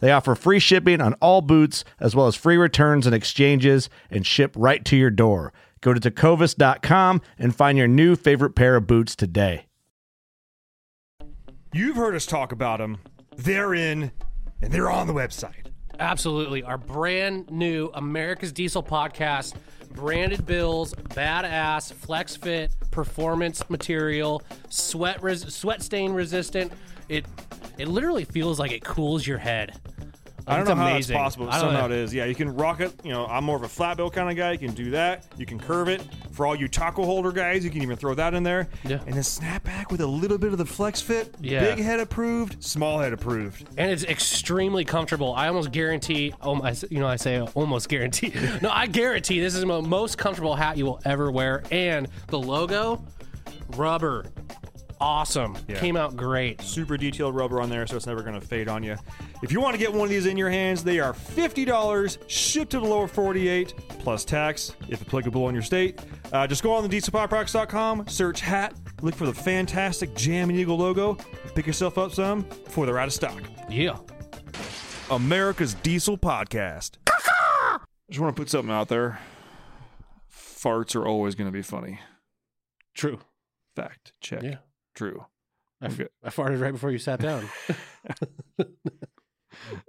They offer free shipping on all boots, as well as free returns and exchanges, and ship right to your door. Go to tecovas.com and find your new favorite pair of boots today. You've heard us talk about them. They're in, and they're on the website. Absolutely. Our brand new America's Diesel podcast, branded bills, badass, flex fit, performance material, sweat res- sweat stain resistant. It it literally feels like it cools your head. I don't It's know how amazing. that's possible. but I don't Somehow know. it is. Yeah, you can rock it. You know, I'm more of a flat bill kind of guy. You can do that. You can curve it. For all you taco holder guys, you can even throw that in there. Yeah. And then snap back with a little bit of the flex fit. Yeah. Big head approved, small head approved. and it's extremely comfortable. I almost guarantee, um, I s- you know, I say almost guarantee. No, I guarantee this is the most comfortable hat you will ever wear. And the logo, rubber, awesome. Yeah. Came out great. Super detailed rubber on there, so it's never going to fade on you. If you want to get one of these in your hands, they are $50, shipped to the lower 48, plus tax, if applicable in your state. Uh, just go on the dieselpowerproducts.com, search hat, look for the fantastic Jam and Eagle logo, pick yourself up some before they're out of stock. Yeah. America's Diesel Podcast. Just want to put something out there. Farts are always going to be funny. True. Fact. Check. Yeah. True. I, f- Okay. I farted right before you sat down.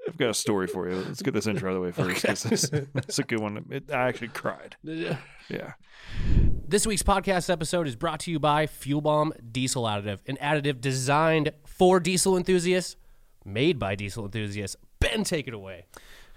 I've got a story for you. Let's get this intro out of the way first. 'cause It's, it's a good one. It, I actually cried. Yeah. This week's podcast episode is brought to you by Fuel Bomb Diesel Additive, an additive designed for diesel enthusiasts, made by diesel enthusiasts. Ben, take it away.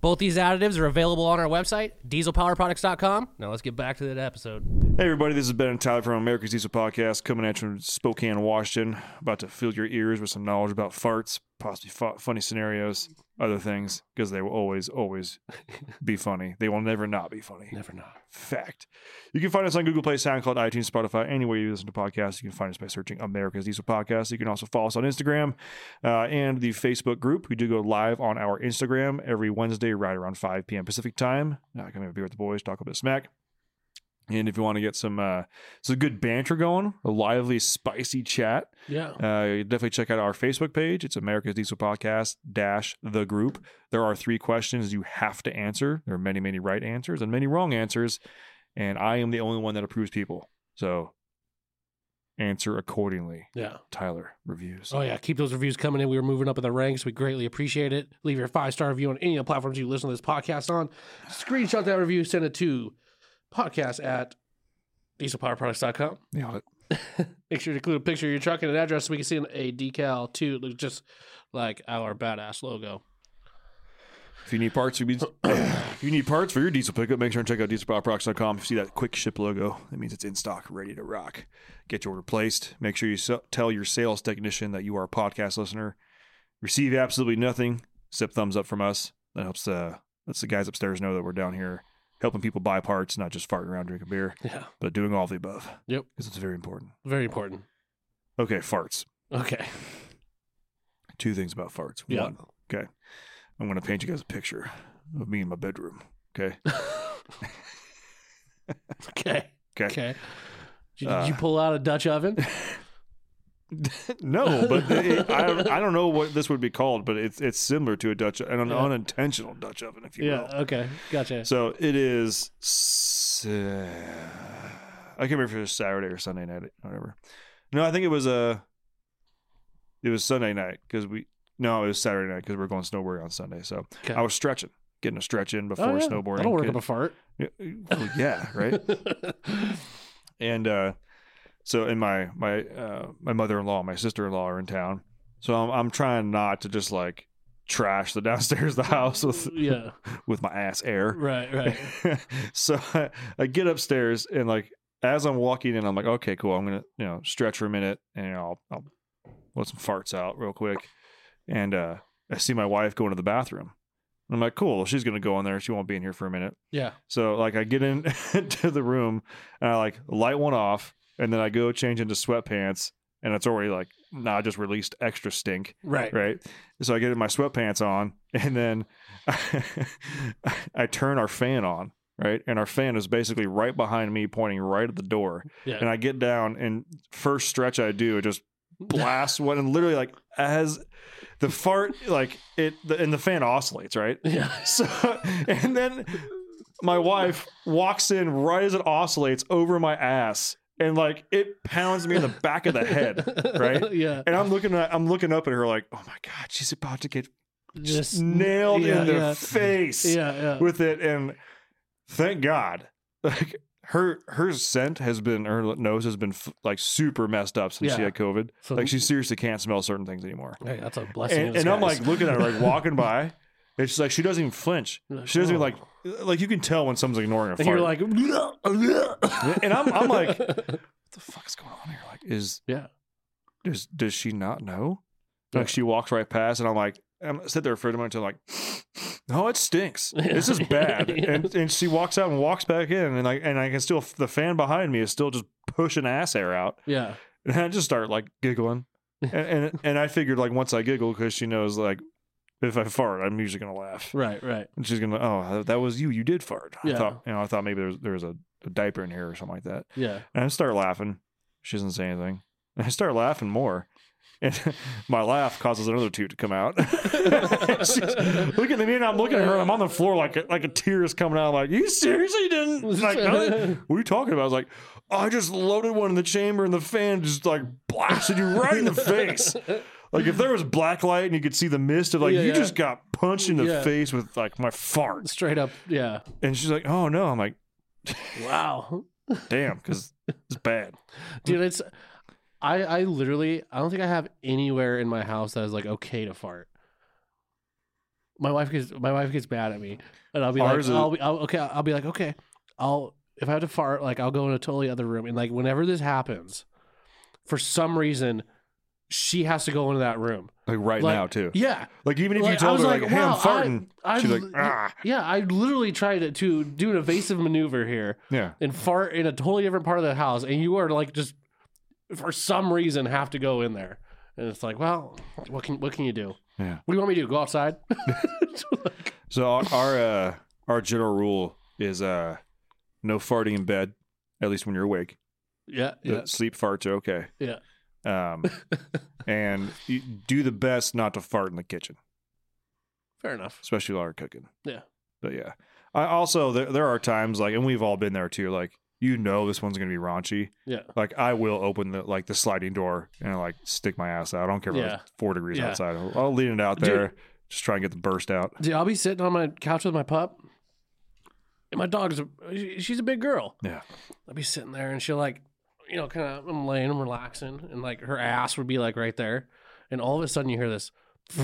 Both these additives are available on our website, dieselpowerproducts.com. Now let's get back to that episode. Hey everybody, this is Ben and Tyler from America's Diesel Podcast, coming at you from Spokane, Washington. About to fill your ears with some knowledge about farts, possibly fu- funny scenarios, other things, because they will always, always be funny. They will never not be funny. Never not. Fact. You can find us on Google Play, SoundCloud, iTunes, Spotify, anywhere you listen to podcasts. You can find us by searching America's Diesel Podcast. You can also follow us on Instagram uh, and the Facebook group. We do go live on our Instagram every Wednesday, right around 5 p.m. Pacific time. Uh, come a beer with the boys, talk a bit smack. And if you want to get some uh, some good banter going, a lively, spicy chat, Yeah. uh, definitely check out our Facebook page. It's America's Diesel Podcast dash the group. There are three questions you have to answer. There are many, many right answers and many wrong answers, and I am the only one that approves people. So answer accordingly. Yeah. Tyler reviews. Oh yeah, keep those reviews coming in. We are moving up in the ranks. We greatly appreciate it. Leave your five star review on any of the platforms you listen to this podcast on. Screenshot that review, send it to podcast at dieselpowerproducts.com. Nailed it. Make sure to include a picture of your truck and an address so we can see a decal too. It looks just like our badass logo. If you need parts, you need, if you need parts for your diesel pickup, make sure and check out dieselpowerproducts.com. If you see that quick ship logo, that means it's in stock, ready to rock. Get your order placed. Make sure you se- tell your sales technician that you are a podcast listener. Receive absolutely nothing except thumbs up from us. That helps uh, lets the guys upstairs know that we're down here helping people buy parts, not just farting around drinking beer, Yeah. but doing all of the above. Yep. Because it's very important. Very important. Okay, farts. Okay. Two things about farts. Yeah. One, okay. I'm going to paint you guys a picture of me in my bedroom. Okay. Okay. Okay. Okay. Did, Uh, did you pull out a Dutch oven? no, but it, I, don't, I don't know what this would be called, but it's it's similar to a Dutch, and an Yeah. unintentional Dutch oven, if you Yeah. will. Okay. Gotcha. So it is. Uh, I can't remember if it was Saturday or Sunday night, or whatever. No, I think it was uh It was Sunday night because we. No, it was Saturday night because we are going snowboarding on Sunday. So Okay. I was stretching, getting a stretch in before Oh, yeah. snowboarding. That'll work up a fart. Yeah, yeah, right. and uh so and my my uh my mother-in-law my sister-in-law are in town so i'm, I'm trying not to just like trash the downstairs of the house with yeah. with my ass air Right. Right. so I, I get upstairs and like as i'm walking in i'm like okay cool i'm gonna you know stretch for a minute and i'll i'll let some farts out real quick and uh i see my wife going to the bathroom and i'm like cool she's gonna go in there she won't be in here for a minute Yeah. so like I get in to the room and I like light one off and then I go change into sweatpants and it's already like nah I just released extra stink Right. right so I get my sweatpants on and then I turn our fan on right and our fan is basically right behind me pointing right at the door Yeah. and I get down and first stretch I do it just blasts one and literally like as the fart like it the, and the fan oscillates right yeah. so, and then my wife walks in right as it oscillates over my ass, and like it pounds me in the back of the head, right? Yeah. And I'm looking at, I'm looking up at her like, oh my god, she's about to get just Just nailed yeah, in the yeah. face Yeah. Yeah. with it, and thank God, like her her scent has been, her nose has been f- like super messed up since she had COVID. So- like she seriously can't smell certain things anymore Hey, that's a blessing. and, and I'm like looking at her, like walking by. It's like she doesn't even flinch. She doesn't even "Oh." like, like you can tell when someone's ignoring a and fart. you're like, and I'm, I'm like, what the fuck is going on here? Like, is yeah. does does she not know? Like she walks right past, and I'm like, I'm sit there for a minute until like, no, it stinks. This is bad. Yeah. And and she walks out and walks back in, and like, and I can still the fan behind me is still just pushing ass air out. Yeah. And I just start like giggling. and, and and I figured like once I giggle because she knows like if I fart I'm usually gonna laugh Right. Right. and she's gonna oh that was you you did fart I Yeah. thought you know I thought maybe there's there was a, a diaper in here or something like that Yeah. and I start laughing she doesn't say anything and I start laughing more and my laugh causes another toot to come out She's looking at me and I'm looking at her and I'm on the floor like a, like a tear is coming out I'm like you seriously didn't like no, what are you talking about I was like oh, I just loaded one in the chamber and the fan just like blasted you right in the face. Like if there was black light and you could see the mist of like Yeah, you yeah. just got punched in the Yeah. face with like my fart. Straight up. Yeah. And she's like, "Oh no." I'm like, Wow. "Damn, cuz it's bad." Dude, it's I I literally I don't think I have anywhere in my house that is like okay to fart. My wife gets my wife gets mad at me, and I'll be Ours like, is- I'll be I'll, okay, I'll be like, okay, I'll if I have to fart, like I'll go in a totally other room, and like whenever this happens, for some reason, she has to go into that room. Like right Like, now too. Yeah, Like even if Like, you told her like, like, "Hey, wow, I'm farting," I, I, she's like, "Ah." yeah, I literally tried to, to do an evasive maneuver here Yeah. and fart in a totally different part of the house, and you are like just for some reason have to go in there, and it's like, well, what can what can you do? Yeah. What do you want me to do? Go outside? So our our, uh, our general rule is uh no farting in bed. at least when you're awake. Yeah, The yeah, Sleep farts are okay. yeah. Um, and do the best not to fart in the kitchen, Fair enough. especially while you're cooking. Yeah. But yeah, I also there, there are times like, and we've all been there too. Like you know, this one's gonna be raunchy. Yeah. Like I will open the like the sliding door and like stick my ass out. I don't care if Yeah. it's four degrees Yeah. outside. I'll, I'll lean it out Dude. there, just try and get the burst out. Dude, I'll be sitting on my couch with my pup, and my dog's a, she's a big girl. Yeah. I'll be sitting there, and she'll like, you know, kind of I'm laying, I'm relaxing, and like her ass would be like right there, and all of a sudden you hear this,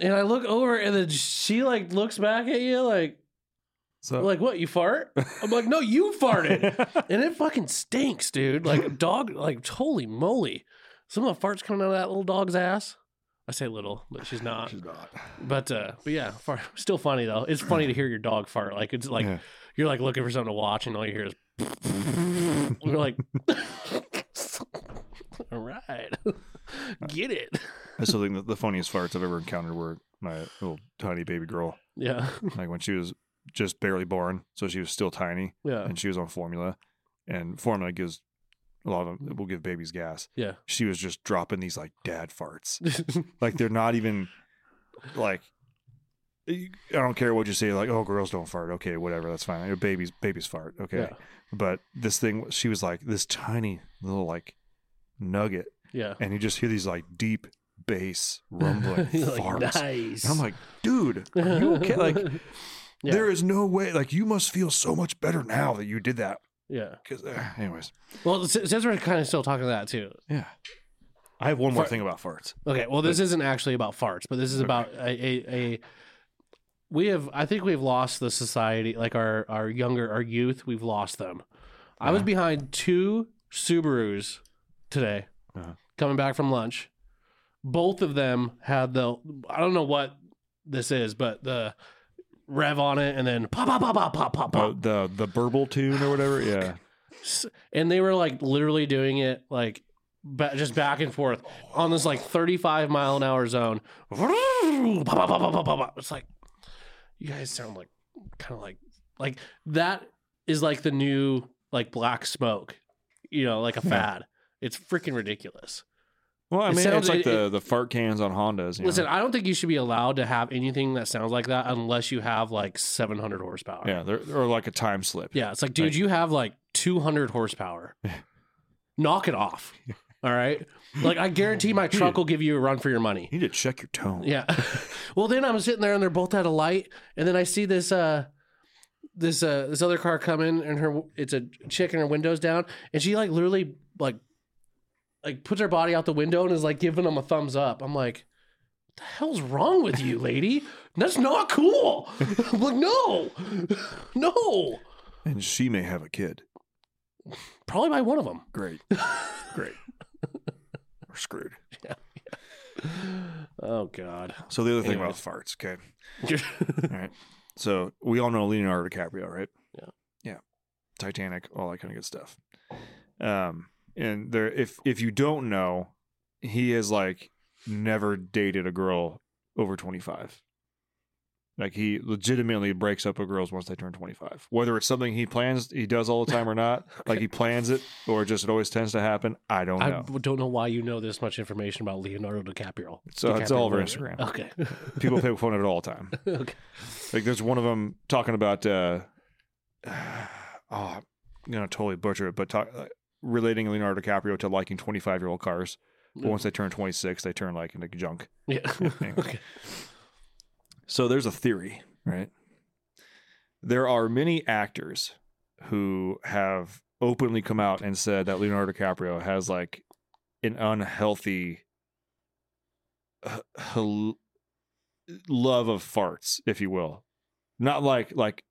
and I look over, and then she like looks back at you like, So like what? You fart? I'm like, no, you farted, and it fucking stinks, dude. Like dog, like holy moly, some of the farts coming out of that little dog's ass. I say little, but she's not. she's not. But uh, but yeah, fart, still funny though. It's funny to hear your dog fart. Like it's like Yeah. you're like looking for something to watch, and all you hear is. you're like, all right, get it. I still think that the funniest farts I've ever encountered were my little tiny baby girl. Yeah, Like when she was just barely born, so she was still tiny, yeah, and she was on formula, and formula gives a lot of them will give babies gas. yeah. She was just dropping these like dad farts. like they're not even like I don't care what you say. Like, oh, girls don't fart. Okay, whatever, that's fine. Your babies, babies fart. Okay, Yeah. but this thing, she was like this tiny little like nugget, yeah. and you just hear these like deep bass rumbling You're like, farts. nice. And I'm like, dude, are you okay? Like, Yeah. there is no way. Like, you must feel so much better now that you did that. yeah. Because, uh, anyways, Well, since we're kind of still talking to that too. yeah. I have one more Fart- thing about farts. Okay, well, this isn't actually about farts, but this is about a, a, a. We have, I think, we've lost the society, like our our younger, our youth. We've lost them. I was Uh-huh. behind two Subarus today, Uh-huh. coming back from lunch. Both of them had the, I don't know what this is, but the rev on it, and then pop, pop, pop, pop, pop, pop, Oh, the the burble tune or whatever. Yeah. And they were like literally doing it like ba- just back and forth on this like 35 mile an hour zone. It's like you guys sound like kind of like like that is like the new like black smoke, you know, like a fad. It's freaking ridiculous. Well, I It mean, sounds- it's like it- the the fart cans on Hondas. You Listen, know? I don't think you should be allowed to have anything that sounds like that unless you have like 700 horsepower. yeah, or like a time slip. Yeah, it's like, dude, Like- you have like 200 horsepower. Knock it off. All right. Like, I guarantee my truck will give you a run for your money. You need to check your tone. Yeah. well, then I'm sitting there and they're both at a light, and then I see this uh this uh this other car come in and her it's a chick and her windows down, and she like literally like like puts her body out the window and is like giving them a thumbs up. I'm like, what the hell's wrong with you, lady? That's not cool. I'm like, no, no. And she may have a kid. Probably by one of them. Great. Great. We're screwed. Oh God. So the other thing about farts, okay. All right. So we all know Leonardo DiCaprio, right? Yeah. Yeah. Titanic, all that kind of good stuff. Um, and there, if if you don't know, he has like never dated a girl over twenty five. Like he legitimately breaks up with girls once they turn twenty five. Whether it's something he plans, he does all the time or not, like he plans it, or just it always tends to happen. I don't know. I don't know why you know this much information about Leonardo DiCaprio. So it's DiCaprio, all over. Instagram. Okay. People fun at it all the time. okay. Like there's one of them talking about uh oh I'm gonna totally butcher it, but talk, uh, relating Leonardo DiCaprio to liking 25 year old cars. But once they turn 26, they turn like into junk. Yeah. Okay. So there's a theory, right? There are many actors who have openly come out and said that Leonardo DiCaprio has like an unhealthy h- hel- love of farts, if you will. Not like like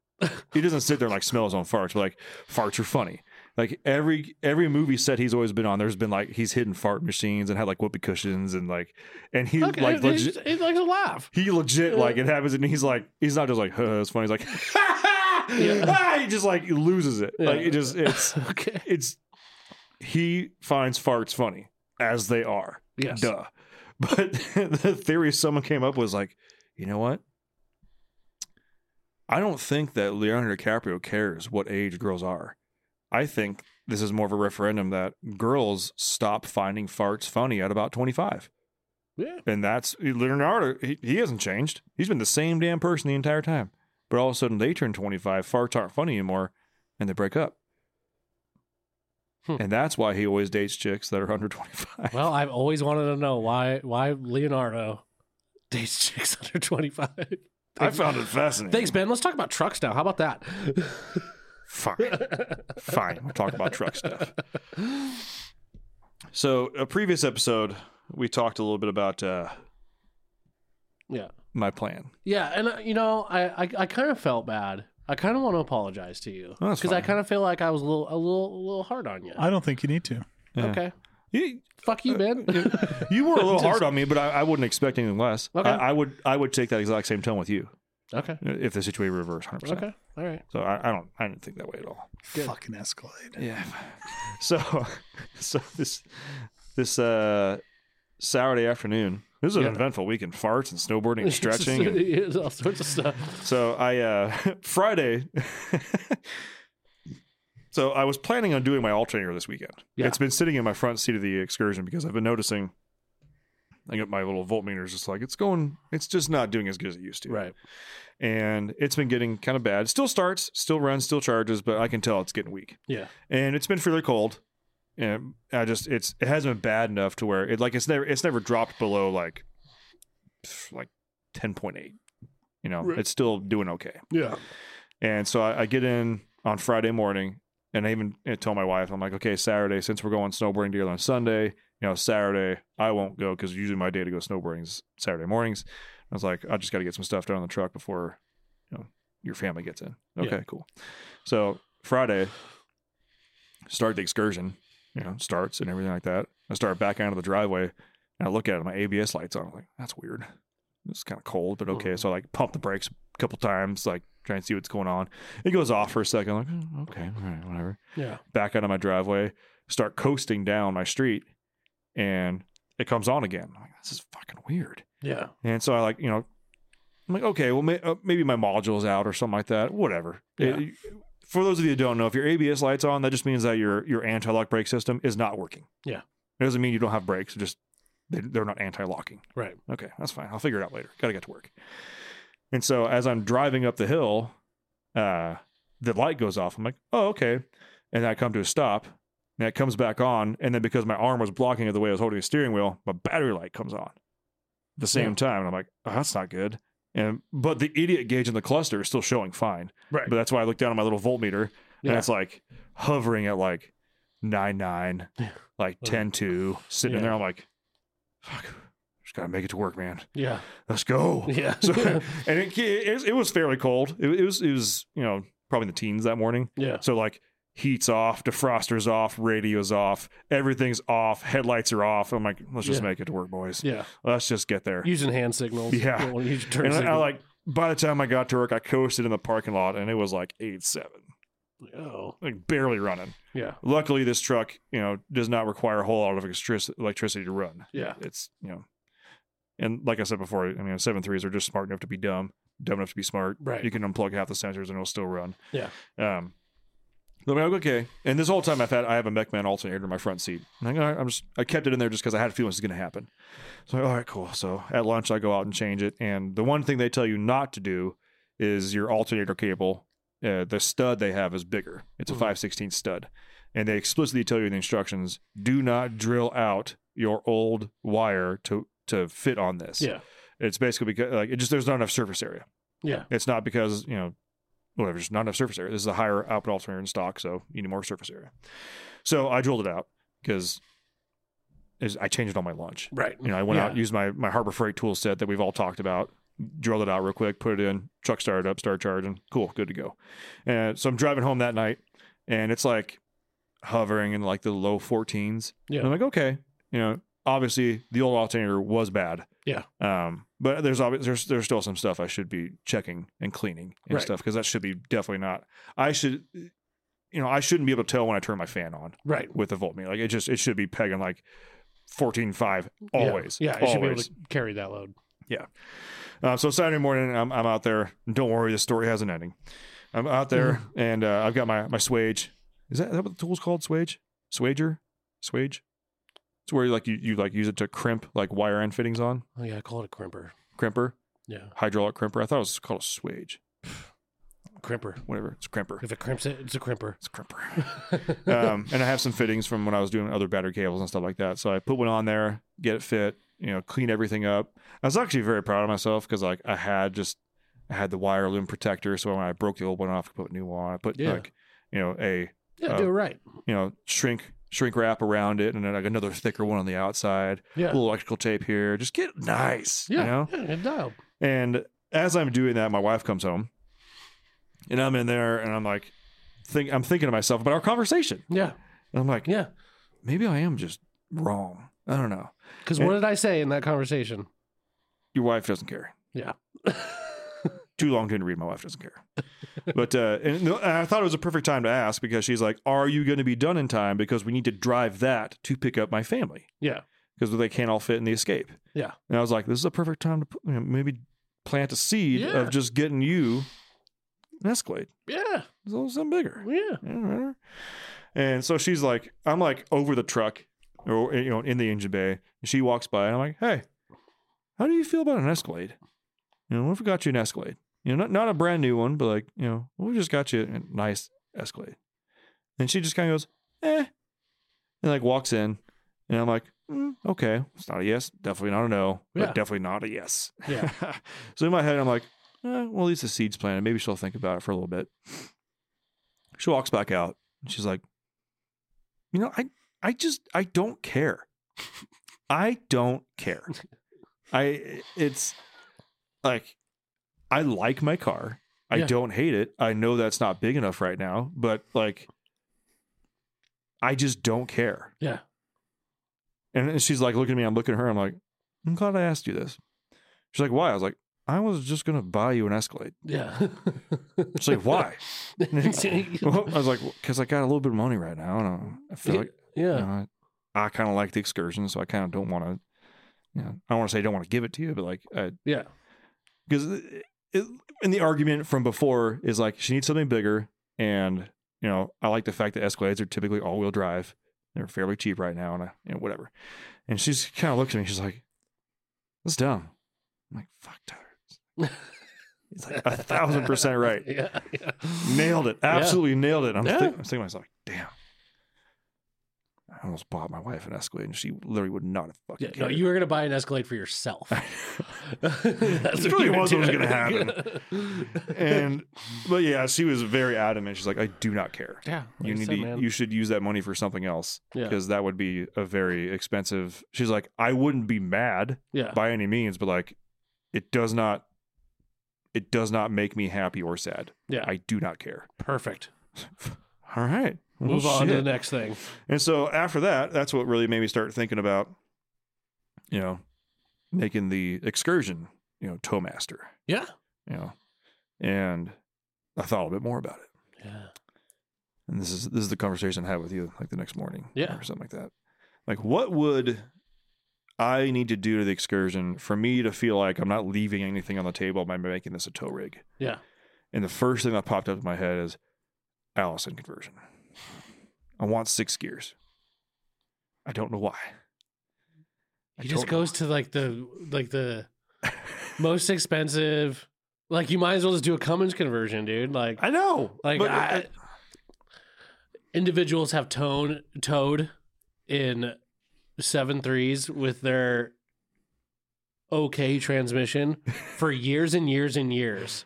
he doesn't sit there and like smell his own farts, but like farts are funny. Like every every movie set he's always been on, there's been like he's hidden fart machines and had like whoopee cushions and like and he Okay. like It, legit it, it likes to laugh. he legit like it happens and he's like he's not just like huh, it's funny he's like ah, he just like loses it like it just it's Okay. it's he finds farts funny as they are Yes. duh but the theory someone came up was like you know what I don't think that Leonardo DiCaprio cares what age girls are I think this is more of a referendum that girls stop finding farts funny at about 25. Yeah. And that's Leonardo. He, he hasn't changed. He's been the same damn person the entire time. But all of a sudden, they turn 25, farts aren't funny anymore, and they break up. Hmm. And that's why he always dates chicks that are under 25. Well, I've always wanted to know why why Leonardo dates chicks under 25. I found it fascinating. Thanks, Ben. Let's talk about trucks now. How about that? Fine. Fine. We'll talk about truck stuff. So, a previous episode, we talked a little bit about uh, Yeah. my plan. Yeah, and uh, you know, I I, I kind of felt bad. I kind of want to apologize to you Oh, that's because I fine. kind of feel like I was a little a little a little hard on you. I don't think you need to. Yeah. Okay, You, fuck you, Ben. you were a little hard on me, but I, I wouldn't expect anything less. Okay. I, I would I would take that exact same tone with you okay, if the situation reversed 100%. okay, all right. So I, I don't I didn't think that way at all. Good. Fucking Escalade. Yeah. So so this this uh Saturday afternoon. This was an Yeah. eventful weekend. Farts and snowboarding and stretching. and- all sorts of stuff. so I uh Friday So I was planning on doing my alternator this weekend. Yeah. It's been sitting in my front seat of the excursion because I've been noticing I got my little voltmeter is just like it's going it's just not doing as good as it used to. Right. And it's been getting kind of bad. Still starts, still runs, still charges, but I can tell it's getting weak Yeah. and it's been fairly cold. And I just it's it hasn't been bad enough to where it like it's never it's never dropped below like like ten point eight. You know, Right. it's still doing okay. Yeah. And so I, I get in on Friday morning, and I even tell my wife, I'm like, okay, Saturday since we're going snowboarding together on Sunday, you know, Saturday I won't go because usually my day to go snowboarding is Saturday mornings. I was like, I just got to get some stuff done on the truck before you know your family gets in. Okay, Yeah. cool. So Friday, start the excursion. You know, starts and everything like that. I start back out of the driveway, and I look at it. My ABS lights on. I'm like, that's weird. It's kind of cold, but okay. Mhm. So I like pump the brakes a couple times, like try and see what's going on. It goes off for a second. I'm like, "Oh, okay, all right, whatever. Yeah. Back out of my driveway, start coasting down my street, and it comes on again. I'm like, this is fucking weird. Yeah. And so I like, you know, I'm like, okay, well, may, uh, maybe my module's out or something like that. Whatever. Yeah. It- for those of you who don't know, if your ABS lights on, that just means that your your anti-lock brake system is not working. Yeah. It doesn't mean you don't have brakes. Just they, they're not anti-locking. Right. Okay, that's fine. I'll figure it out later. Got to get to work. And so as I'm driving up the hill, uh, the light goes off. I'm like, oh, okay. And I come to a stop, and it comes back on. And then because my arm was blocking it the way I was holding the steering wheel, my battery light comes on at the same Yeah. time. And I'm like, oh, that's not good. And but the idiot gauge in the cluster is still showing fine. Right. But that's why I look down at my little voltmeter, Yeah. and it's like hovering at like nine nine, like 10 2, sitting in yeah. there. I'm like, fuck, just gotta make it to work, man. Yeah. Let's go. Yeah. So, and it, it, it was fairly cold. It, it was, it was, you know, probably in the teens that morning. yeah. So like heat's off, defroster's off, radio's off, everything's off, headlights are off. I'm like, let's just Yeah. make it to work, boys. Yeah. Let's just get there. Using hand signals. Yeah. You don't wanna use your turn And I, I like by the time I got to work, I coasted in the parking lot and it was like eight seven, like oh, like barely running. Yeah. Luckily, this truck, you know, does not require a whole lot of electricity to run. Yeah. It's you know, and like I said before, I mean, seven threes are just smart enough to be dumb, dumb enough to be smart. Right. You can unplug half the sensors and it'll still run. Yeah. Um. So I'm like, okay. And this whole time I've had I have a MechMan alternator in my front seat. And like, all right, I'm just I kept it in there just because I had a feeling this was going to happen. So like, all right, cool. So at lunch I go out and change it. And the one thing they tell you not to do is your alternator cable. Uh, the stud they have is bigger. It's a Mhm. 5/16 stud, and they explicitly tell you in the instructions: do not drill out your old wire to to fit on this. Yeah. It's basically because like it just there's not enough surface area. Yeah. It's not because, you know, whatever, there's not enough surface area. This is a higher output alternator in stock, so you need more surface area. So I drilled it out because I changed it on my lunch. Right. You know, I went Yeah. out, used my, my Harbor Freight tool set that we've all talked about, drilled it out real quick, put it in, truck started up, started charging. Cool, good to go. And so I'm driving home that night, and it's like hovering in like the low 14s. Yeah. And I'm like, okay, you know, obviously the old alternator was bad. Yeah. Um, but there's obviously there's there's still some stuff I should be checking and cleaning and Right. stuff because that should be definitely not. I should, you know, I shouldn't be able to tell when I turn my fan on Right. with the voltmeter. Like it just it should be pegging like 14.5 Yeah. always. Yeah. You should be able to carry that load. Yeah. Uh, so Saturday morning, I'm, I'm out there. Don't worry, the story has an ending. I'm out there, and uh, I've got my my swage, Is that, is that what the tool's called? Swage? Swager? Swage? It's where like you, you like use it to crimp like wire end fittings on. Oh yeah, I call it a crimper. Crimper, Yeah, hydraulic crimper. I thought it was called a swage. crimper. Whatever. It's crimper. If it crimps it, it's a crimper. It's a crimper. um, and I have some fittings from when I was doing other battery cables and stuff like that. So I put one on there, get it fit, you know, clean everything up. I was actually very proud of myself because like I had just I had the wire loom protector, so when I broke the old one off, I put a new one. on. I put Yeah. like you know a Yeah, Uh, do it right. you know shrink shrink wrap around it, and then like another thicker one on the outside. Yeah, A little electrical tape here. Just get nice. yeah, You know. yeah, good dial. And as I'm doing that, my wife comes home, and I'm in there, and I'm like, think I'm thinking to myself about our conversation. Yeah, And I'm like, yeah. maybe I am just wrong. I don't know. Because what did I say in that conversation? Your wife doesn't care. Yeah. Too long didn't read. My wife doesn't care. But uh, and, and I thought it was a perfect time to ask because she's like, "Are you going to be done in time? Because we need to drive that to pick up my family Yeah. because they can't all fit in the Escape." Yeah. And I was like, "This is a perfect time to you know, maybe plant a seed Yeah. of just getting you an Escalade, Yeah. something bigger." Yeah. Yeah. And so she's like, I'm like over the truck or, you know, in the engine bay. And she walks by and I'm like, hey, how do you feel about an Escalade? You know, what if we got you an Escalade? You know, not, not a brand new one, but like, you know, we just got you a nice Escalade. And she just kind of goes, eh. And like walks in. And I'm like, mm, okay, it's not a yes, definitely not a no, but Yeah. definitely not a yes. Yeah. so in my head, I'm like, eh, well, at least the seed's planted. Maybe she'll think about it for a little bit. She walks back out and she's like, you know, I, I just, I don't care. I don't care. I, it's like, I like my car. I Yeah. don't hate it. I know that's not big enough right now, but like, I just don't care. Yeah. And she's like looking at me. I'm looking at her. I'm like, I'm glad I asked you this. She's like, why? I was like, I was just gonna buy you an Escalade. Yeah. She's like, why? I was like, because I got a little bit of money right now, and I- I feel like you yeah. know, I, I kind of like the excursion, so I kind of don't want to. You know, I don't want to say I don't want to give it to you, but like, Yeah. because uh, in the argument from before is like she needs something bigger, and you know, I like the fact that Escalades are typically all-wheel drive. They're fairly cheap right now, and I, you know, whatever. And she's kind of looks at me. She's like, "That's dumb." I'm like, "Fuck, Tyler." He's like a thousand percent right. Yeah. Yeah. Nailed it. Absolutely nailed it. I'm, Yeah. think, I'm thinking to myself, damn. I almost bought my wife an Escalade, and she literally would not have fucking. Yeah, no, you were gonna buy an Escalade for yourself. That's really was what was gonna happen. and but yeah, she was very adamant. She's like, I do not care. yeah, like you need said, to. man. You should use that money for something else Yeah. because that would be a very expensive. She's like, I wouldn't be mad yeah, by any means, but like, it does not. It does not make me happy or sad. yeah, I do not care. perfect. All right, Well, Move on to the next thing. And so after that, that's what really made me start thinking about, you know, making the excursion, you know, towmaster, Yeah, you know, and I thought a little bit more about it. yeah, And this is this is the conversation I had with you like the next morning, Yeah. or something like that. Like, what would I need to do to the excursion for me to feel like I'm not leaving anything on the table by making this a tow rig? yeah. And the first thing that popped up in my head is Allison conversion. I want six gears. I don't know why. I He just don't know. goes to like the like the most expensive. Like you might as well just do a Cummins conversion, dude. Like I know. like but uh, I, individuals have tone towed in seven threes with their okay transmission for years and years and years.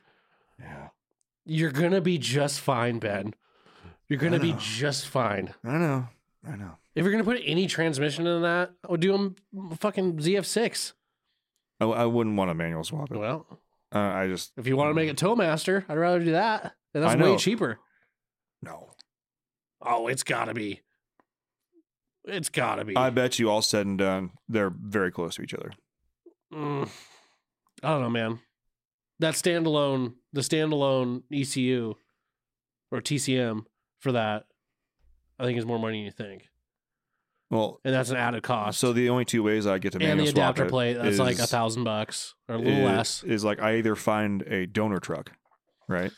yeah, You're gonna be just fine, Ben. You're gonna be just fine. I know. I know. If you're gonna put any transmission in that, I would do them fucking ZF6. I, I wouldn't want a manual swap it. Well, Uh, I just if you want to make it Towmaster, I'd rather do that. And that's I know. way cheaper. no. Oh, it's gotta be. It's gotta be. I bet you all said and done, they're very close to each other. Mm, I don't know, man. That standalone, the standalone ECU or TCM for that, I think is more money than you think, Well, and that's an added cost. so the only two ways I get to and manual the swap adapter it plate, that's like a thousand bucks or a little is, less. is like I either find a donor truck, right,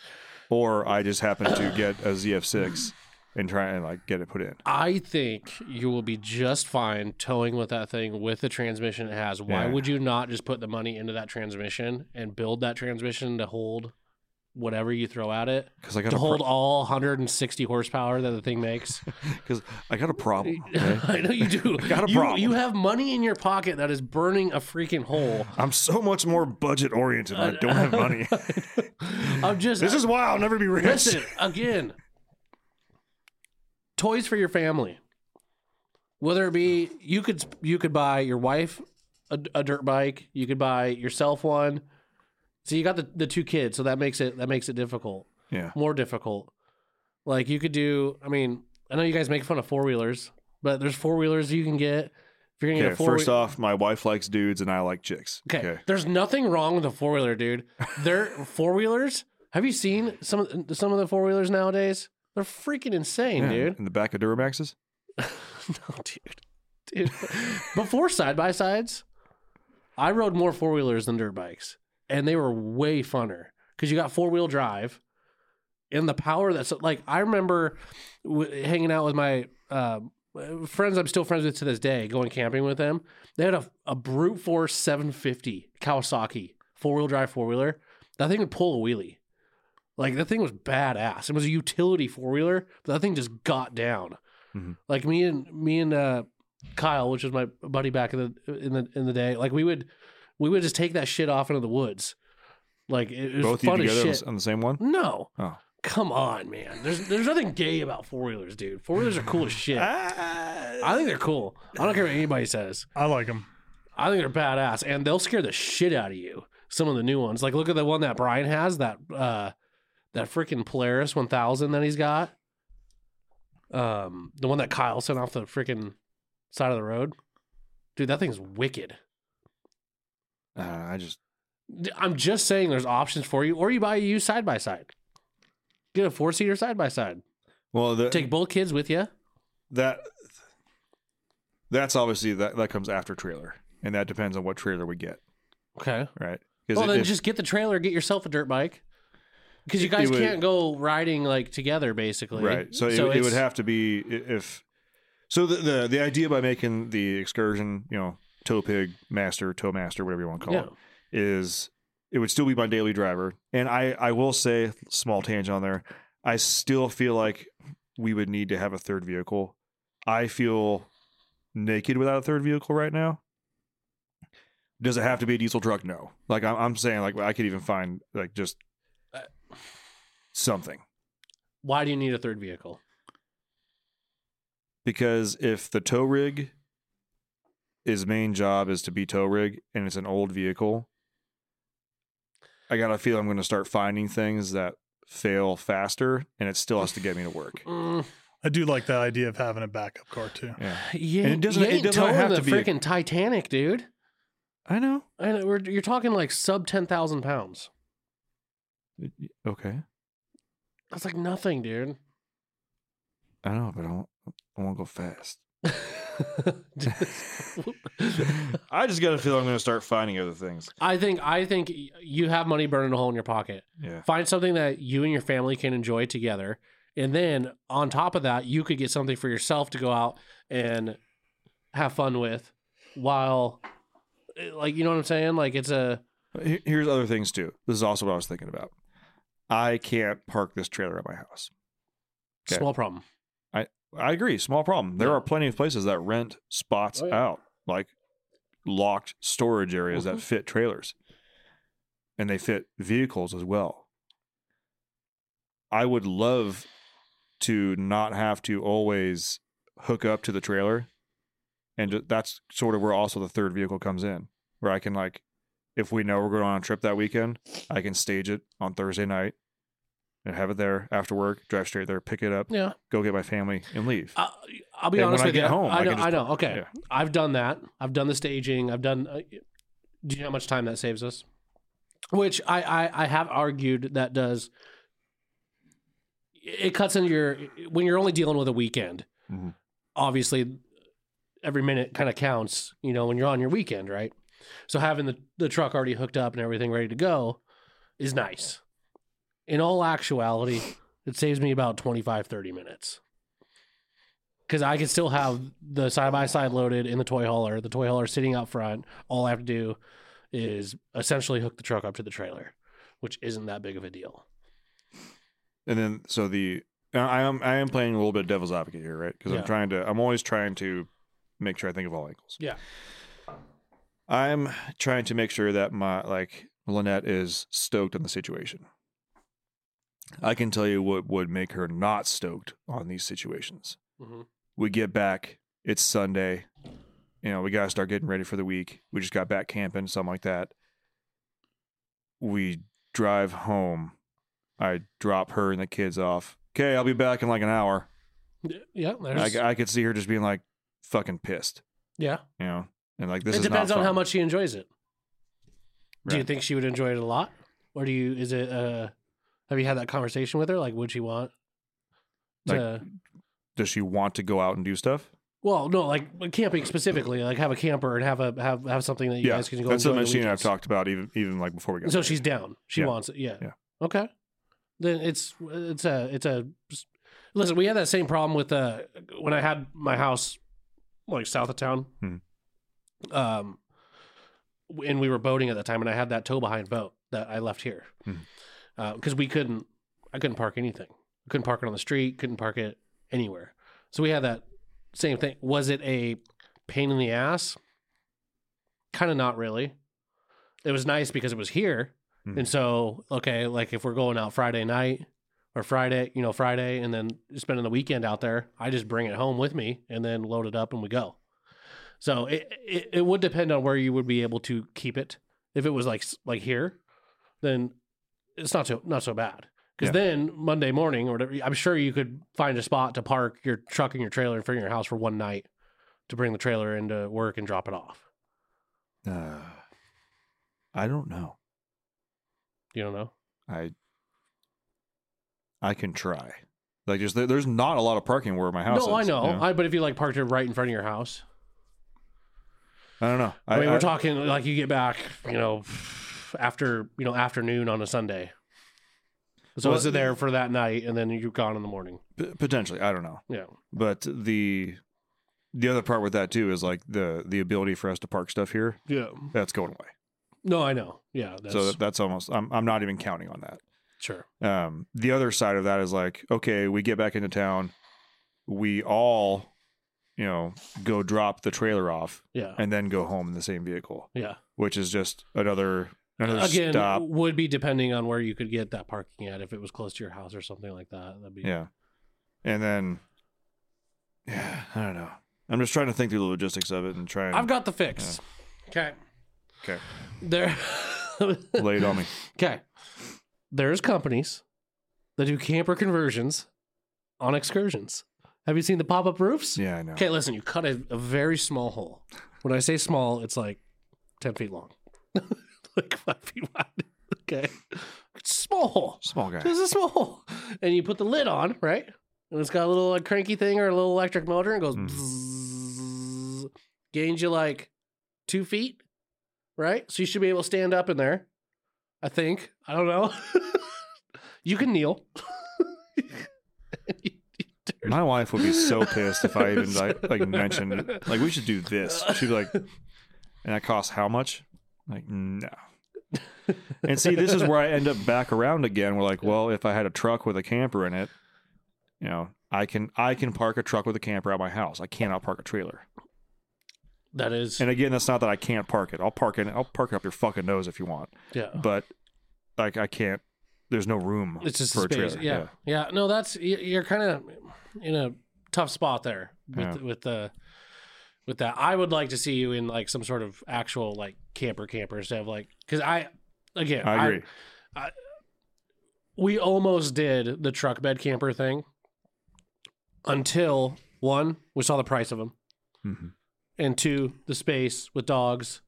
or I just happen to get a ZF6 and try and like get it put in. I think you will be just fine towing with that thing with the transmission it has. Why Yeah. would you not just put the money into that transmission and build that transmission to hold whatever you throw at it? Because I got To hold pro- all 160 horsepower that the thing makes. Cause I got a problem. okay? I know you do. Got a you, problem. You have money in your pocket that is burning a freaking hole. I'm so much more budget oriented. I don't have money. I'm just this is why I'll never be rich. Listen, again, toys for your family. Whether it be you could you could buy your wife a, a dirt bike, you could buy yourself one. So you got the, the two kids, so that makes it that makes it difficult, Yeah. more difficult. Like you could do. I mean, I know you guys make fun of four wheelers, but there's four wheelers you can get. If you're gonna Okay. get a four First off, my wife likes dudes and I like chicks. Okay. There's nothing wrong with a four wheeler, dude. They're four wheelers. Have you seen some of some of the four wheelers nowadays? They're freaking insane, Yeah, dude. In the back of Duramaxes. no, dude. Dude. Before side by sides, I rode more four wheelers than dirt bikes, and they were way funner because you got four wheel drive and the power that's like I remember w- hanging out with my uh, friends I'm still friends with to this day, going camping with them. They had a, a brute force 750 Kawasaki four wheel drive four wheeler. That thing would pull a wheelie. Like that thing was badass. It was a utility four wheeler, but that thing just got down. Mhm. Like me and me and uh, Kyle, which was my buddy back in the in the in the day, like we would we would just take that shit off into the woods. Like it, was Both you fun as together on shit. the- on the same one. No. Oh. Come on, man. There's there's nothing gay about four wheelers, dude. Four wheelers are cool as shit. I think they're cool. I don't care what anybody says. I like them. I think they're badass, and they'll scare the shit out of you. Some of the new ones, like look at the one that Brian has, that uh, that freaking Polaris 1000 that he's got. Um, the one that Kyle sent off the freaking side of the road, dude. That thing's wicked. Uh, I just I'm just saying, there's options for you, or you buy a used side by side. Get a four seater side by side. well the, Take both kids with you. that that's obviously that that comes after trailer, and that depends on what trailer we get, Okay. right. Well, if- then if- just get the trailer, get yourself a dirt bike. Because you guys would- can't go riding like together, basically. right. So, it, it would have to be if so. The, the the idea by making the excursion, you know, tow pig master, tow master, whatever you want to call Yeah. it, is it would still be my daily driver. And I I will say, small tangent on there, I still feel like we would need to have a third vehicle. I feel naked without a third vehicle right now. Does it have to be a diesel truck? No. Like I'm, I'm saying, like I could even find like just Uh, something. Why do you need a third vehicle? because if the tow rig his main job is to be tow rig and it's an old vehicle i gotta feel i'm gonna start finding things that fail faster and it still has to get me to work Mm, I do like the idea of having a backup car too. yeah you, And it doesn't- you it doesn't towing have the to be a- freaking Titanic, dude. i know And we're, you're talking like sub ten thousand pounds. okay That's like nothing, dude. i know but i want i want to go fast i just gotta feel i'm gonna start finding other things I think I think you have money burning a hole in your pocket. yeah Find something that you and your family can enjoy together, and then on top of that, you could get something for yourself to go out and have fun with, while, like you know what I'm saying? Like it's a here's other things too this is also what i was thinking about i can't park this trailer at my house Okay. small problem. I agree. Small problem. There Yeah. are plenty of places that rent spots Oh, yeah. out, like locked storage areas Mhm. that fit trailers, and they fit vehicles as well. I would love to not have to always hook up to the trailer, and that's sort of where also the third vehicle comes in, where I can like, if we know we're going on a trip that weekend, I can stage it on Thursday night. And have it there after work, drive straight there, pick it up, Yeah, go get my family, and leave. I, I'll be And when honest I with get you. home, I I know. I know. Okay, yeah. I've done that. I've done the staging. I've done. Uh, do you know how much time that saves us? Which I I, I have argued that does. It cuts into your when you're only dealing with a weekend. Mhm. Obviously, every minute kind of counts. You know when you're on your weekend, right? So having the the truck already hooked up and everything ready to go is nice. In all actuality, it saves me about 25, 30 minutes. because I can still have the side by side loaded in the toy hauler, the toy hauler sitting out front. All I have to do is essentially hook the truck up to the trailer, which isn't that big of a deal. And then so the I am I am playing a little bit of devil's advocate here, right? Because Yeah. I'm trying to I'm always trying to make sure I think of all angles. Yeah. I'm trying to make sure that my like Lynette is stoked on the situation. I can tell you what would make her not stoked on these situations. Mhm. We get back, it's Sunday. You know, we gotta start getting ready for the week. We just got back camping, something like that. We drive home. I drop her and the kids off. Okay, I'll be back in like an hour. Yeah, there's, I, I could see her just being like fucking pissed, yeah. you know, and like this it is depends on how much she enjoys it. Do you think she would enjoy it a lot, or do you? Is it? uh Have you had that conversation with her? Like, would she want? Like- To, Does she want to go out and do stuff? well, no, like camping specifically, like have a camper and have a have have something that you guys can go. that's something she and I've talked about even even like before we got. So she's down. She Yeah. wants it. Yeah. Yeah. Okay. Then it's it's a it's a listen. We had that same problem with uh when I had my house like south of town. Mhm. Um, and we were boating at the time, and I had that tow behind boat that I left here Mhm. Because we couldn't. I couldn't park anything. couldn't park it on the street. Couldn't park it anywhere. So we had that same thing. Was it a pain in the ass? Kind of not really. It was nice because it was here. Mhm. And so, okay, like if we're going out Friday night or Friday, you know, Friday and then spending the weekend out there, I just bring it home with me and then load it up and we go. So it, it, it would depend on where you would be able to keep it. If it was like like here, then it's not so not so bad. Because Yeah. then Monday morning or whatever, I'm sure you could find a spot to park your truck and your trailer in front of your house for one night to bring the trailer into work and drop it off. Uh, I don't know. You don't know? I I can try. Like just there's not a lot of parking where my house no, I know. you know? I, but if you like parked it right in front of your house, I don't know. I, mean, we're talking like you get back, you know, after you know afternoon on a Sunday. So Well, is it there for that night, and then you're gone in the morning? p- potentially. I don't know. Yeah, But the the other part with that too is like the the ability for us to park stuff here. yeah. That's going away. No, I know. Yeah, that's so that's almost. I'm I'm not even counting on that. sure. Um, the other side of that is like, okay, we get back into town, we all, you know, go drop the trailer off Yeah, and then go home in the same vehicle, yeah. which is just another another Again, stop. would be depending on where you could get that parking at. If it was close to your house or something like that, that'd be Yeah, and then, yeah, I don't know. I'm just trying to think through the logistics of it and try and I've got the fix. Okay, okay, there. lay it on me. Okay. There's companies that do camper conversions on excursions. Have you seen the pop up roofs? Yeah, I know. Okay, listen, you cut a, a very small hole. When I say small, it's like 10 feet long, like five feet wide. Okay. It's small hole. Small guy. It's a small hole. And you put the lid on, right? And it's got a little like, cranky thing or a little electric motor and goes Mhm. bzzz, gains you like two feet, right? So you should be able to stand up in there. I think. I don't know. you can kneel. My wife would be so pissed if I even like like mentioned. Like we should do this. She'd be like, and that costs how much? Like no. And see, this is where I end up back around again. We're like, well, if I had a truck with a camper in it, you know, I can I can park a truck with a camper at my house. I cannot park a trailer. That is, And again, that's not that I can't park it. I'll park it. I'll park it up your fucking nose if you want. yeah. But like I can't. There's no room. It's just for a trailer. Yeah. yeah, No, that's you're kind of in a tough spot there with Yeah. with the with that. I would like to see you in like some sort of actual like camper camper instead of like because I again I agree. we almost did the truck bed camper thing until one we saw the price of them Mhm. and two the space with dogs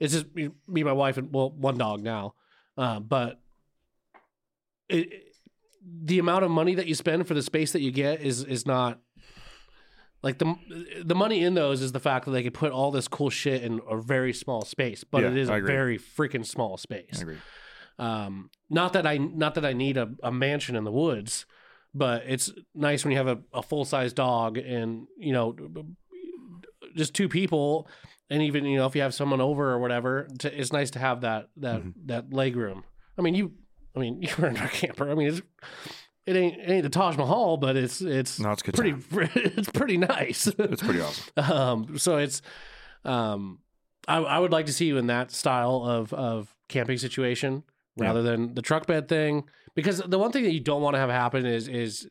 it's just me me, my wife and well one dog now uh, but it- the amount of money that you spend for the space that you get is is not like the the money in those is the fact that they could put all this cool shit in a very small space but Yeah, it is a very freaking small space. I agree. um, not that I not that I need a, a mansion in the woods, but it's nice when you have a, a full size dog and you know just two people and even you know if you have someone over or whatever to, it's nice to have that that that leg room. I mean you i mean you're in a camper. I mean it's it ain't it ain't the taj mahal but it's it's No, it's good pretty time. it's pretty nice It's pretty awesome. um so it's um I, I would like to see you in that style of of camping situation rather than the truck bed thing because the one thing that you don't want to have happen is is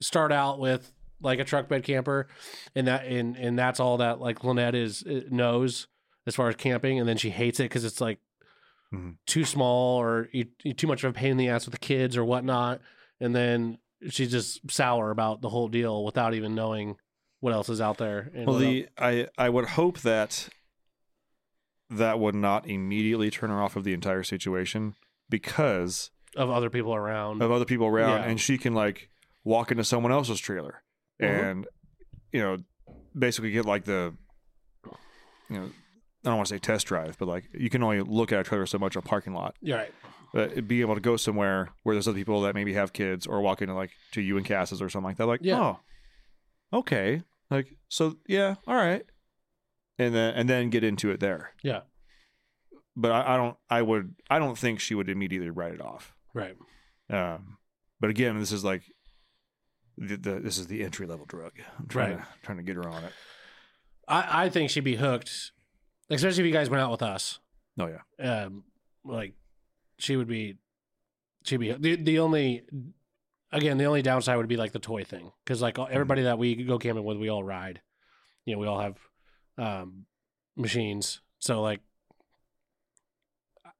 start out with like a truck bed camper and that and and that's all that like Lynette is uh, knows as far as camping and then she hates it because it's like Mhm. too small or you, too much of a pain in the ass with the kids or whatnot and then she's just sour about the whole deal without even knowing what else is out there Well, the I I would hope that that would not immediately turn her off of the entire situation because of other people around of other people around, Yeah. and she can like walk into someone else's trailer Mhm. and you know basically get like the you know I don't want to say test drive, but like you can only look at a trailer so much in a parking lot. You're right But be able to go somewhere where there's other people that maybe have kids or walk into like to you and Cass's or something like that. Like, Yeah. oh, okay, like so, yeah, all right, and then and then get into it there. yeah But I, I don't, I would, I don't think she would immediately write it off. right Um, but again, this is like the, the this is the entry level drug. I'm trying Right. to trying to get her on it. I, I think she'd be hooked, especially if you guys went out with us. Oh yeah, Um, like she would be, she'd be the the only, again, the only downside would be like the toy thing because like everybody that we go camping with, we all ride. You know, we all have um machines, so like,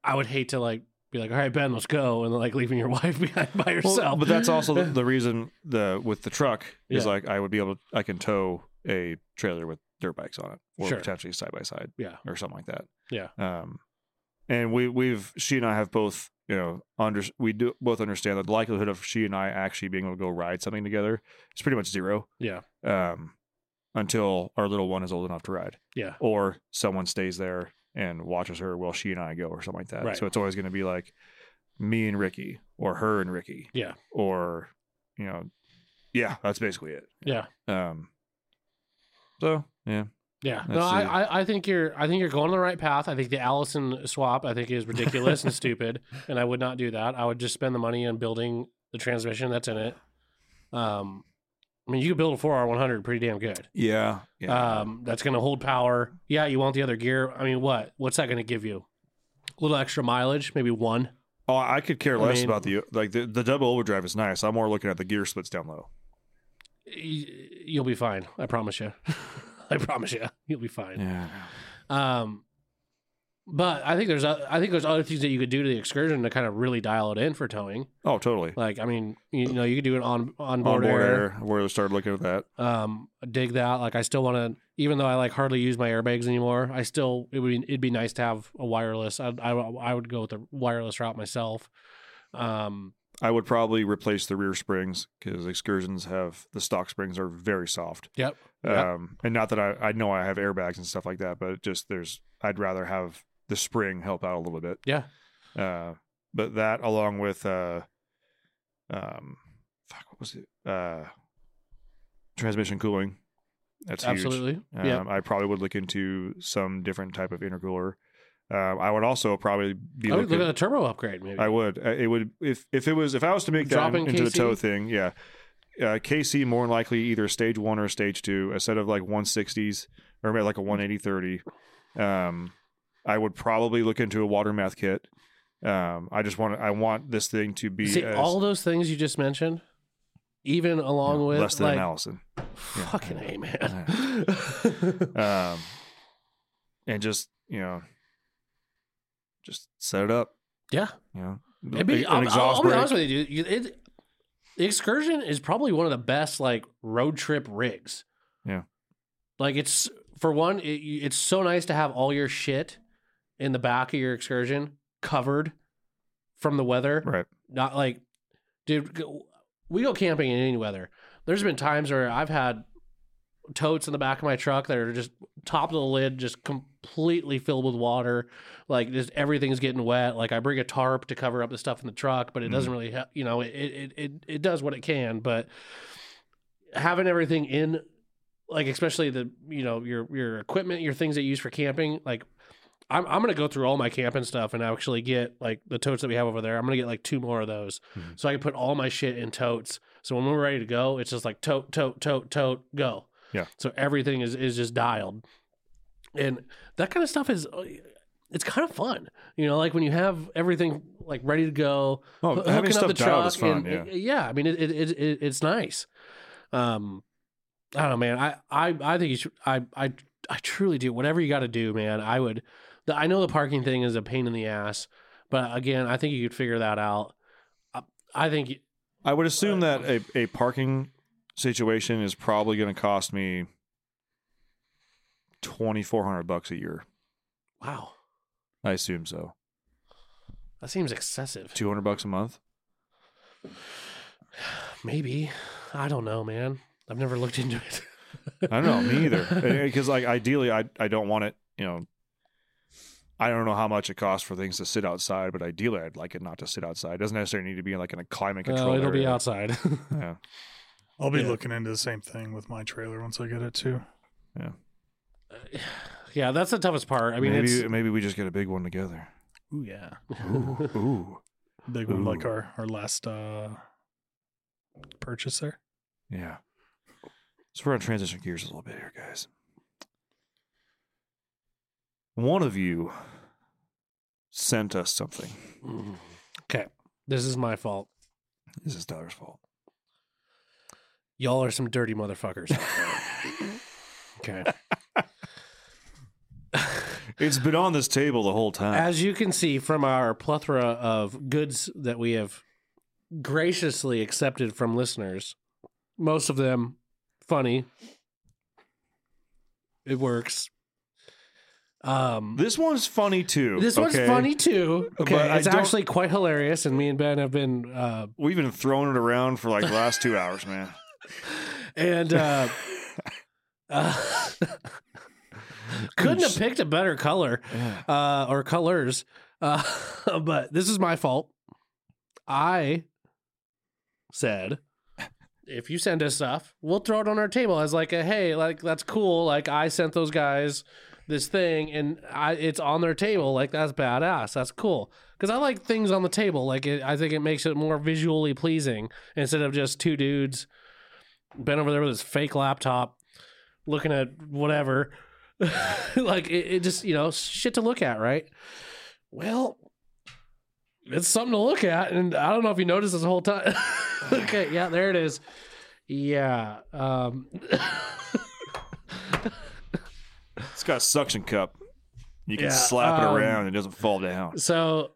I would hate to like be like, all right, Ben, let's go, and like leaving your wife behind by herself. Well, but that's also the, the reason the with the truck is Yeah. like I would be able to I can tow a trailer with dirt bikes on it or Sure. potentially side by side yeah, or something like that. Yeah. Um, and we we've she and I have both you know under we do both understand that the likelihood of she and I actually being able to go ride something together is pretty much zero. yeah, Um, until our little one is old enough to ride, yeah, or someone stays there and watches her while she and I go or something like that. Right. So it's always going to be like me and Ricky or her and Ricky yeah, or you know yeah that's basically it yeah. um so yeah Yeah, no, I. I, I think you're, I think you're going the right path. I think the Allison swap, I think, is ridiculous and stupid, and I would not do that. I would just spend the money on building the transmission that's in it. Um, I mean, you could build a four R one hundred pretty damn good. yeah yeah Um, that's going to hold power. Yeah, you want the other gear. I mean, what? What's that going to give you? A little extra mileage, maybe one. oh i could care I less mean- about the like the, the double overdrive is nice i'm more looking at the gear splits down low Y- You'll be fine. I promise you. I promise you, you'll be fine. yeah Um, but I think there's o- I think there's other things that you could do to the excursion to kind of really dial it in for towing. oh totally Like I mean, you, know, you could do it on on on board air where I started looking at that Um, dig that. Like I still want to, even though I like hardly use my airbags anymore. I still it would be, it'd be nice to have a wireless. I I, I would go with the wireless route myself. Um, i would probably replace the rear springs because excursions have the stock springs are very soft yep. Yep. um and not that i i know i have airbags and stuff like that but just there's i'd rather have the spring help out a little bit Yeah. Uh, but that along with uh, um, fuck, what was it? Uh, transmission cooling. That's huge. Absolutely. Um, yeah. I probably would look into some different type of intercooler. Um, I would also probably be I would looking. look at a turbo upgrade maybe. I would. Uh, It would if if it was if I was to make that Dropping into the tow thing. Yeah. Uh, KC more than likely either stage one or stage two. A set of like 160s or maybe like a 180 30. Um, I would probably look into a water meth kit. Um, I just want I want this thing to be See as, all those things you just mentioned, even along with less than like an Allison. fucking a man. Um, and just you know, just set it up. yeah. You know, It'd be, an I'll, I'll, I'll be honest with you, dude. It, the excursion is probably one of the best like road trip rigs. Yeah. Like it's for one, it, it's so nice to have all your shit in the back of your excursion covered from the weather. Right. Not like, dude, we go camping in any weather. There's been times where I've had totes in the back of my truck that are just top of the lid, just completely filled with water. Like just everything's getting wet. Like I bring a tarp to cover up the stuff in the truck, but it doesn't mm. really, ha- you know, it, it it it does what it can. But having everything in, like especially the you know your your equipment, your things that you use for camping, like. I'm, I'm gonna go through all my camping stuff and actually get like the totes that we have over there. I'm gonna get like two more of those, mm-hmm. so I can put all my shit in totes. So when we're ready to go, it's just like tote, tote, tote, tote, go. Yeah. So everything is is just dialed, and that kind of stuff is it's kind of fun. You know, like when you have everything like ready to go. Oh, having hooking up stuff dialed truck is fun, and- yeah. I mean, it, it, it, it it's nice. Um, I don't know, man. I I I think you should. I I I truly do. Whatever you got to do, man. I would. The, I know the parking thing is a pain in the ass, but again, I think you could figure that out. I, I think I would assume that a, a parking situation is probably going to cost me twenty four hundred bucks a year. wow, I assume so. that seems excessive. Two hundred bucks a month. Maybe. I don't know, man. I've never looked into it. I don't know, me either. Because like ideally, I I don't want it. You know, I don't know how much it costs for things to sit outside, but ideally, I'd like it not to sit outside. It doesn't necessarily need to be in like in a climate oh, Well, control. it'll be outside. Yeah, I'll be Yeah. looking into the same thing with my trailer once I get it too. yeah, Yeah, that's the toughest part. I mean, maybe it's maybe we just get a big one together. Ooh yeah, Ooh, ooh, big one like our our last uh purchase there. yeah. So we're gonna transition gears a little bit here, guys. One of you sent us something. okay. This is my fault. This is Tyler's fault. Y'all are some dirty motherfuckers. okay. It's been on this table the whole time. As you can see from our plethora of goods that we have graciously accepted from listeners, most of them funny. It works. Um, This one's funny too. this one's okay? funny too. Okay, But it's actually quite hilarious, and me and Ben have been uh, We've been throwing it around for like the last two hours, man. And uh, uh, couldn't have picked a better color uh, or colors. Uh, but this is my fault. I said, if you send us stuff, we'll throw it on our table as like a hey, like that's cool. Like I sent those guys this thing, and I it's on their table. Like that's badass. That's cool. Because I like things on the table. Like it, I think it makes it more visually pleasing instead of just two dudes been over there with his fake laptop looking at whatever. like it, it just, you know, shit to look at, right? Well, it's something to look at, and I don't know if you noticed this whole time. okay, yeah, there it is. Yeah. Um It's got a suction cup. You can Yeah, slap it um, around and it doesn't fall down. so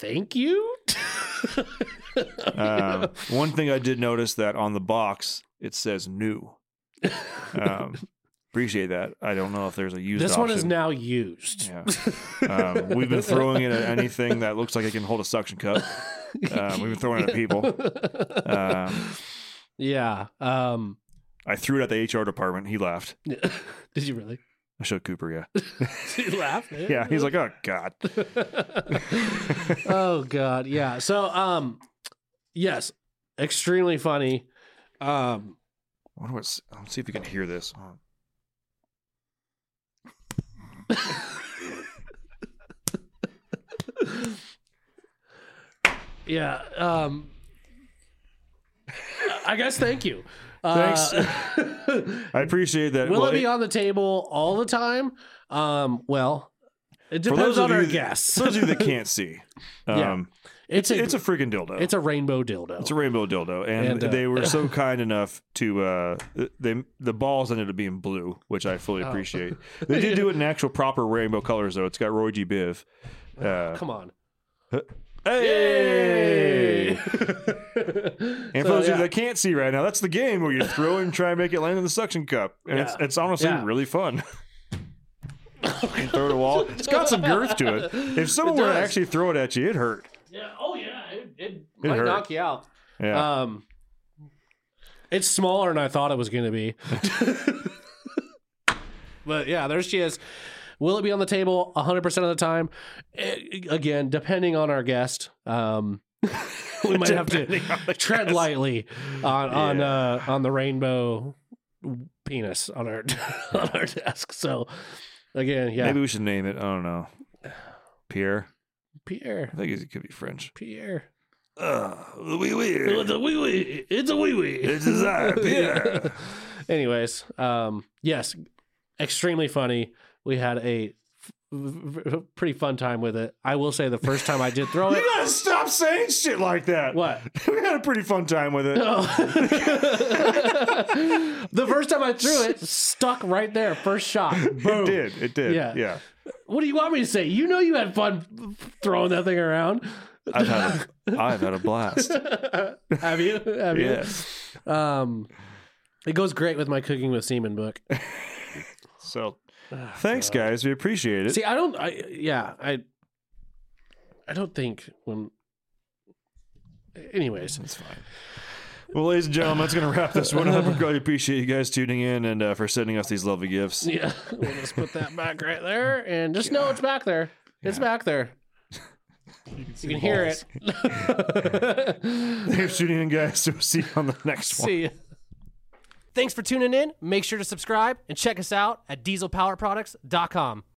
thank you. Uh, one thing I did notice that on the box it says new. Um, appreciate that. I don't know if there's a used. this one is now used. Yeah. Um, we've been throwing it at anything that looks like it can hold a suction cup. Um, we've been throwing it at people. Um, yeah. Um I threw it at the HR department. He laughed. did you really? I showed Cooper. Yeah. Did you laugh? Yeah. He's like, oh god. oh god yeah so um yes extremely funny um I wonder what's. Let's see if you can hear this. yeah um i guess thank you uh, I appreciate that. will Well, it be on the table all the time um well it depends on our that- guests those of you that can't see, Yeah. um, it's a it's a freaking dildo. it's a rainbow dildo It's a rainbow dildo, and, And, uh, they were so kind enough to uh, they the balls ended up being blue, which I fully Oh. appreciate. They did do it in actual proper rainbow colors, though. It's got Roy G. Biv. Uh, come on hey! Yay! And for So, those of yeah. you that can't see right now, that's the game where you throw and try and make it land in the suction cup, and it's Yeah. it's honestly Yeah. really fun. You throw it a wall. It's got some girth to it. If someone It were to actually throw it at you, it hurt. yeah oh yeah it, it, It might hurt. knock you out Yeah. Um, It's smaller than I thought it was going to be. but yeah, there she is. Will it be on the table 100% of the time? Eh, again, depending on our guest. Um, we might have to tread lightly on on uh, on the rainbow penis on our on our desk. So again, yeah, Maybe we should name it. I don't know. Pierre. Pierre, I think it could be French. Pierre. Uh, wee wee. It's a wee wee. It's a wee wee. It's a desire, Pierre. Anyways, um, yes, extremely funny. We had a f- pretty fun time with it. I will say the first time I did throw it. You gotta stop saying shit like that. What? we had a pretty fun time with it. the first time I threw it, stuck right there. First shot. Boom. It did. It did. Yeah. Yeah. What do you want me to say? You know you had fun throwing that thing around. I've had a, I've had a blast. Have you? Have you? Yes. Um, it goes great with my cooking with semen book. So thanks guys. We appreciate it. See, I don't. I yeah. I. I don't think when. Anyways, It's fine. Well, ladies and gentlemen, that's going to wrap this one up. We really appreciate you guys tuning in and uh, for sending us these lovely gifts. yeah, we'll just put that back right there, and just know it's back there. It's back there. You can hear it. Thanks for tuning in, guys. So we'll see you on the next one. See ya. Thanks for tuning in. Make sure to subscribe and check us out at dieselpowerproducts.com.